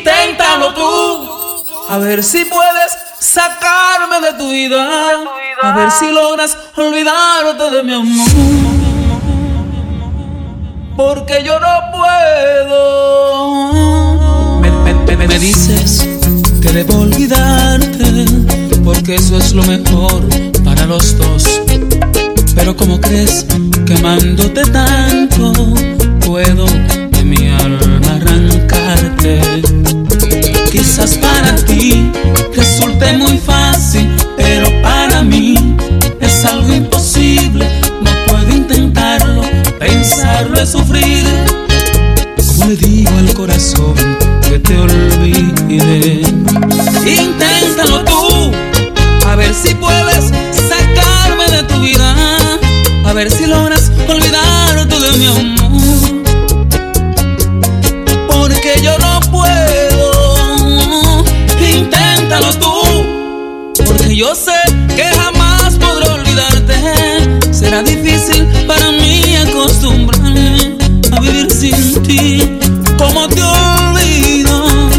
Inténtalo tú, a ver si puedes sacarme de tu vida, a ver si logras olvidarte de mi amor. Porque yo no puedo. Me, me, me, me dices que debo olvidarte, porque eso es lo mejor para los dos. Pero como crees que amándote tanto yo sé que jamás podré olvidarte. Será difícil para mí acostumbrarme a vivir sin ti. Como te olvido,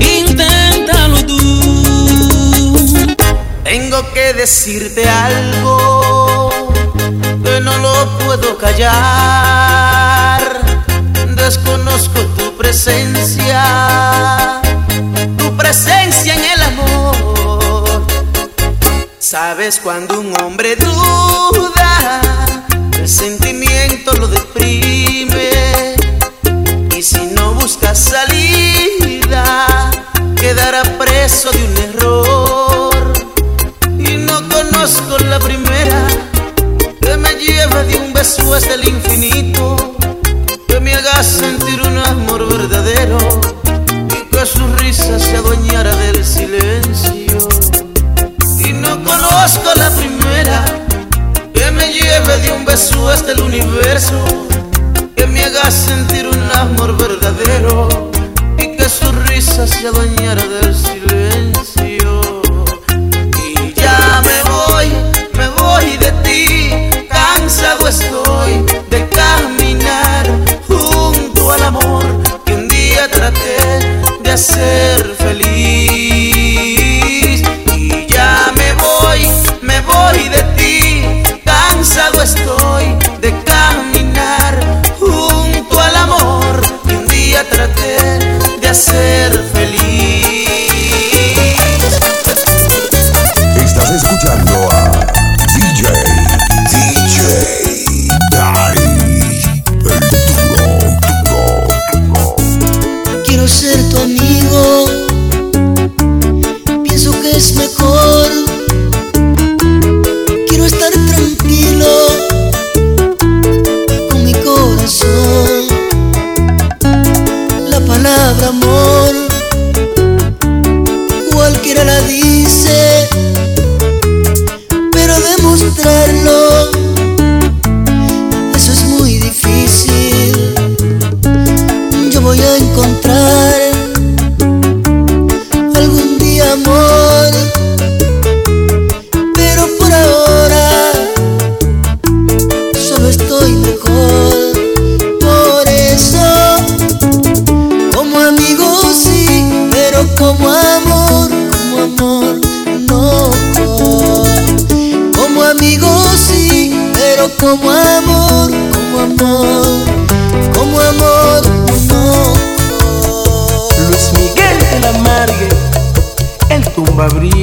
inténtalo tú. Tengo que decirte algo que no lo puedo callar Sabes cuando un hombre duda, el sentimiento lo deprime. Y si no buscas salida, quedará preso de un error. Y no conozco la primera que me lleva de un beso hasta el infinito, que me haga sentir un amor verdadero y que su risa sea abrir.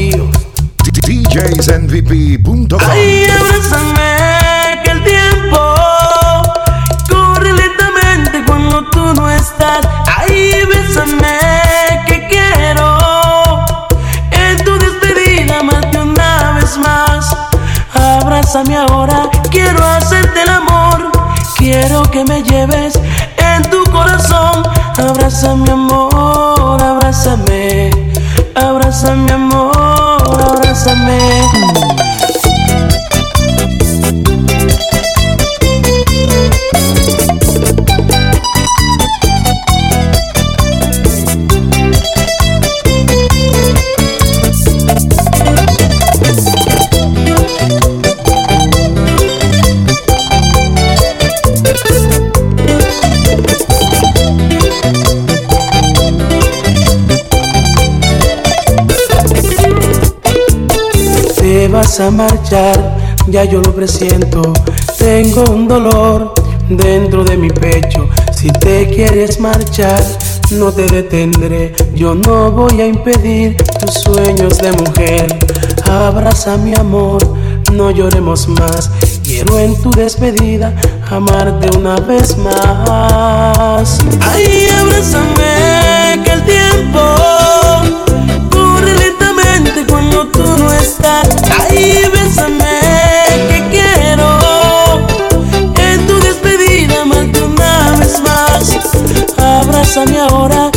Vas a marchar, ya yo lo presiento. Tengo un dolor dentro de mi pecho. Si te quieres marchar, no te detendré. Yo no voy a impedir tus sueños de mujer. Abraza mi amor, no lloremos más. Quiero en tu despedida amarte una vez más. Ay, abrázame que el tiempo cuando tú no estás. Ay, bésame que quiero en tu despedida amarte una vez más. Abrázame ahora,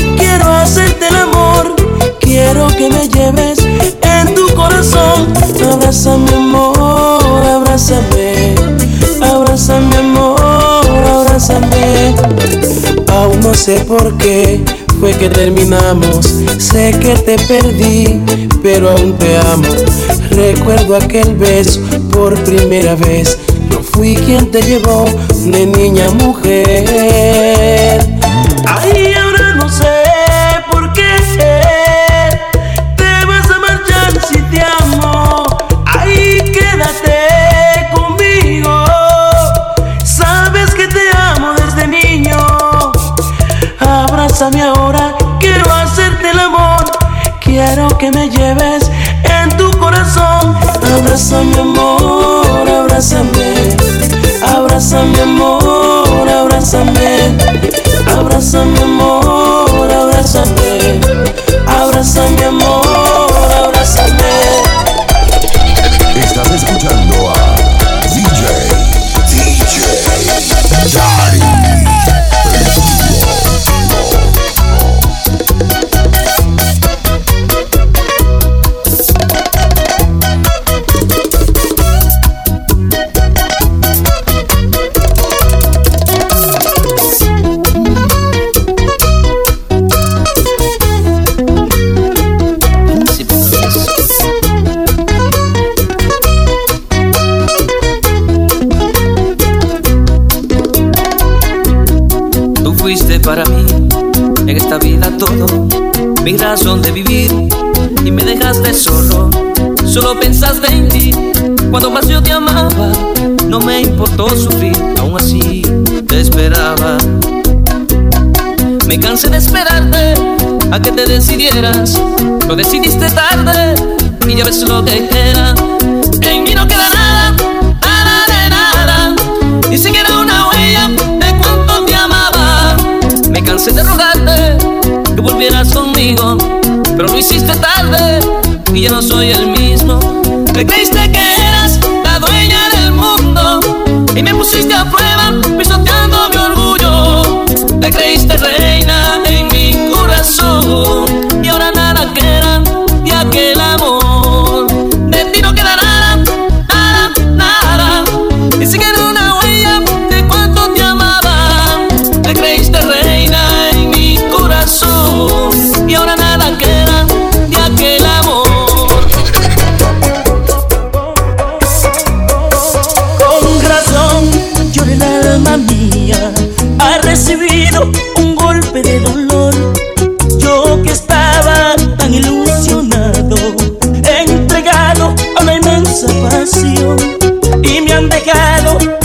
sé por qué fue que terminamos. Sé que te perdí, pero aún te amo. Recuerdo aquel beso por primera vez. Yo fui quien te llevó de niña a mujer. Todo, mi razón de vivir y me dejaste solo. Solo pensaste en ti cuando más yo te amaba. No me importó sufrir, aún así te esperaba. Me cansé de esperarte a que te decidieras. Lo decidiste tarde y ya ves lo que queda. En mí no queda nada, nada de nada, ni siquiera una huella de cuánto te amaba. Me cansé de rogarte que volvieras conmigo, pero lo hiciste tarde y ya no soy el mismo. Te creíste que eras la dueña del mundo y me pusiste a prueba pisoteando mi orgullo. Te creíste reina en mi corazón y ahora nada queda de aquel Oh.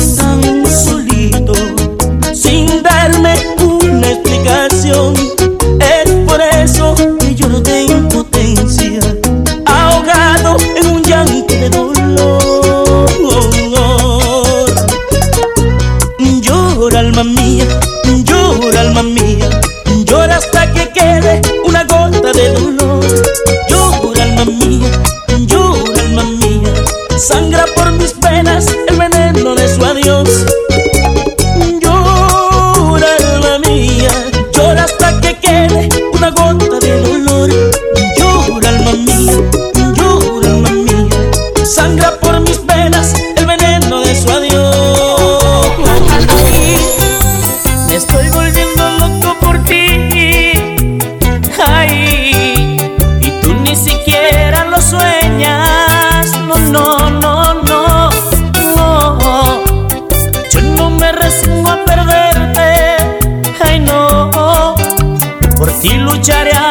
escucharé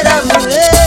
primeira mulher.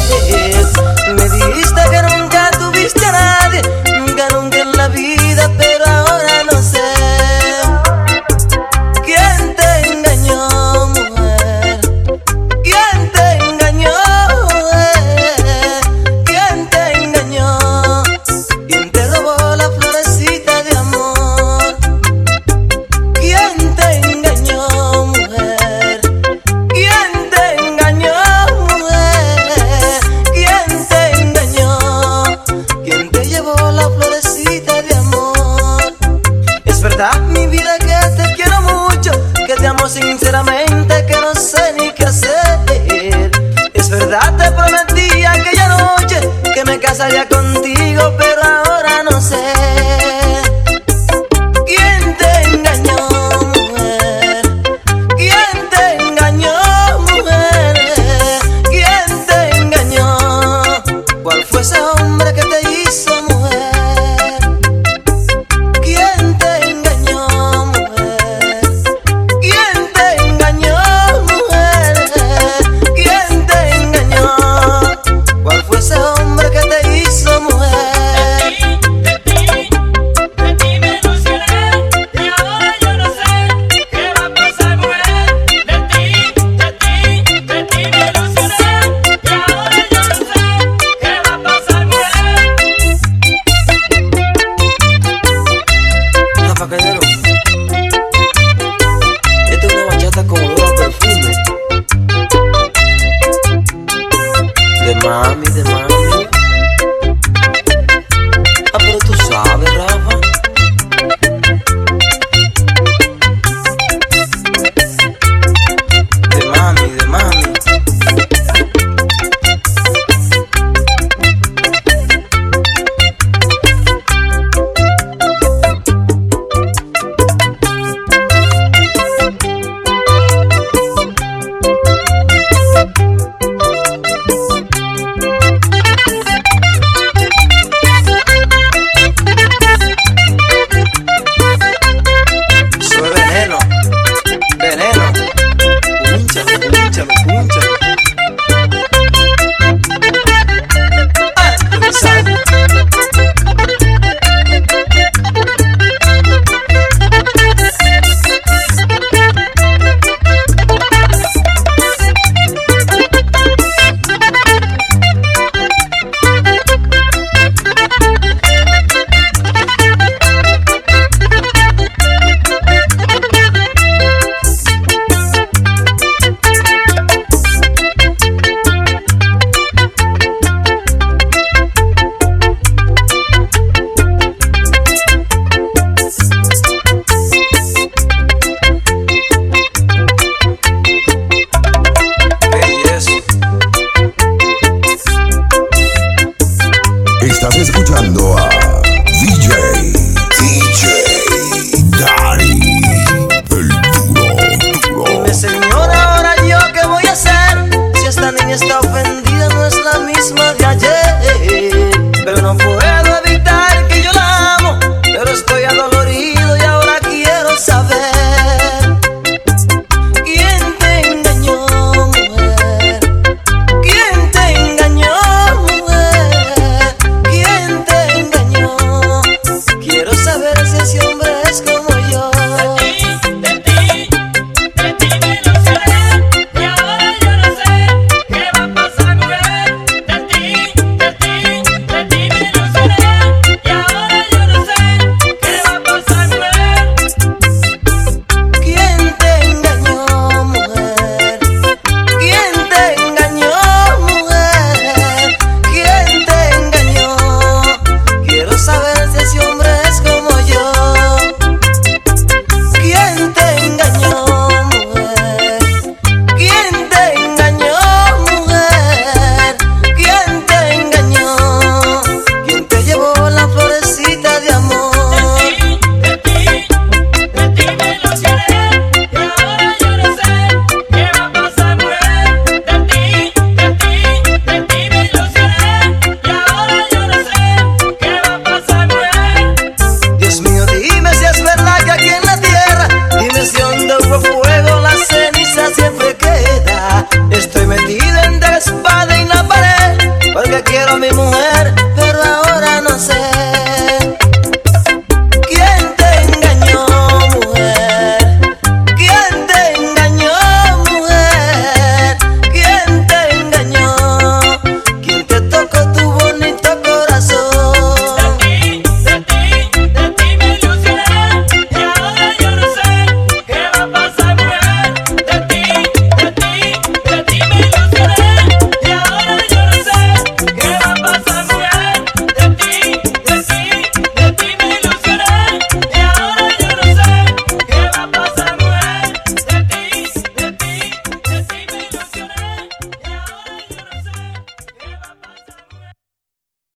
que é te hizo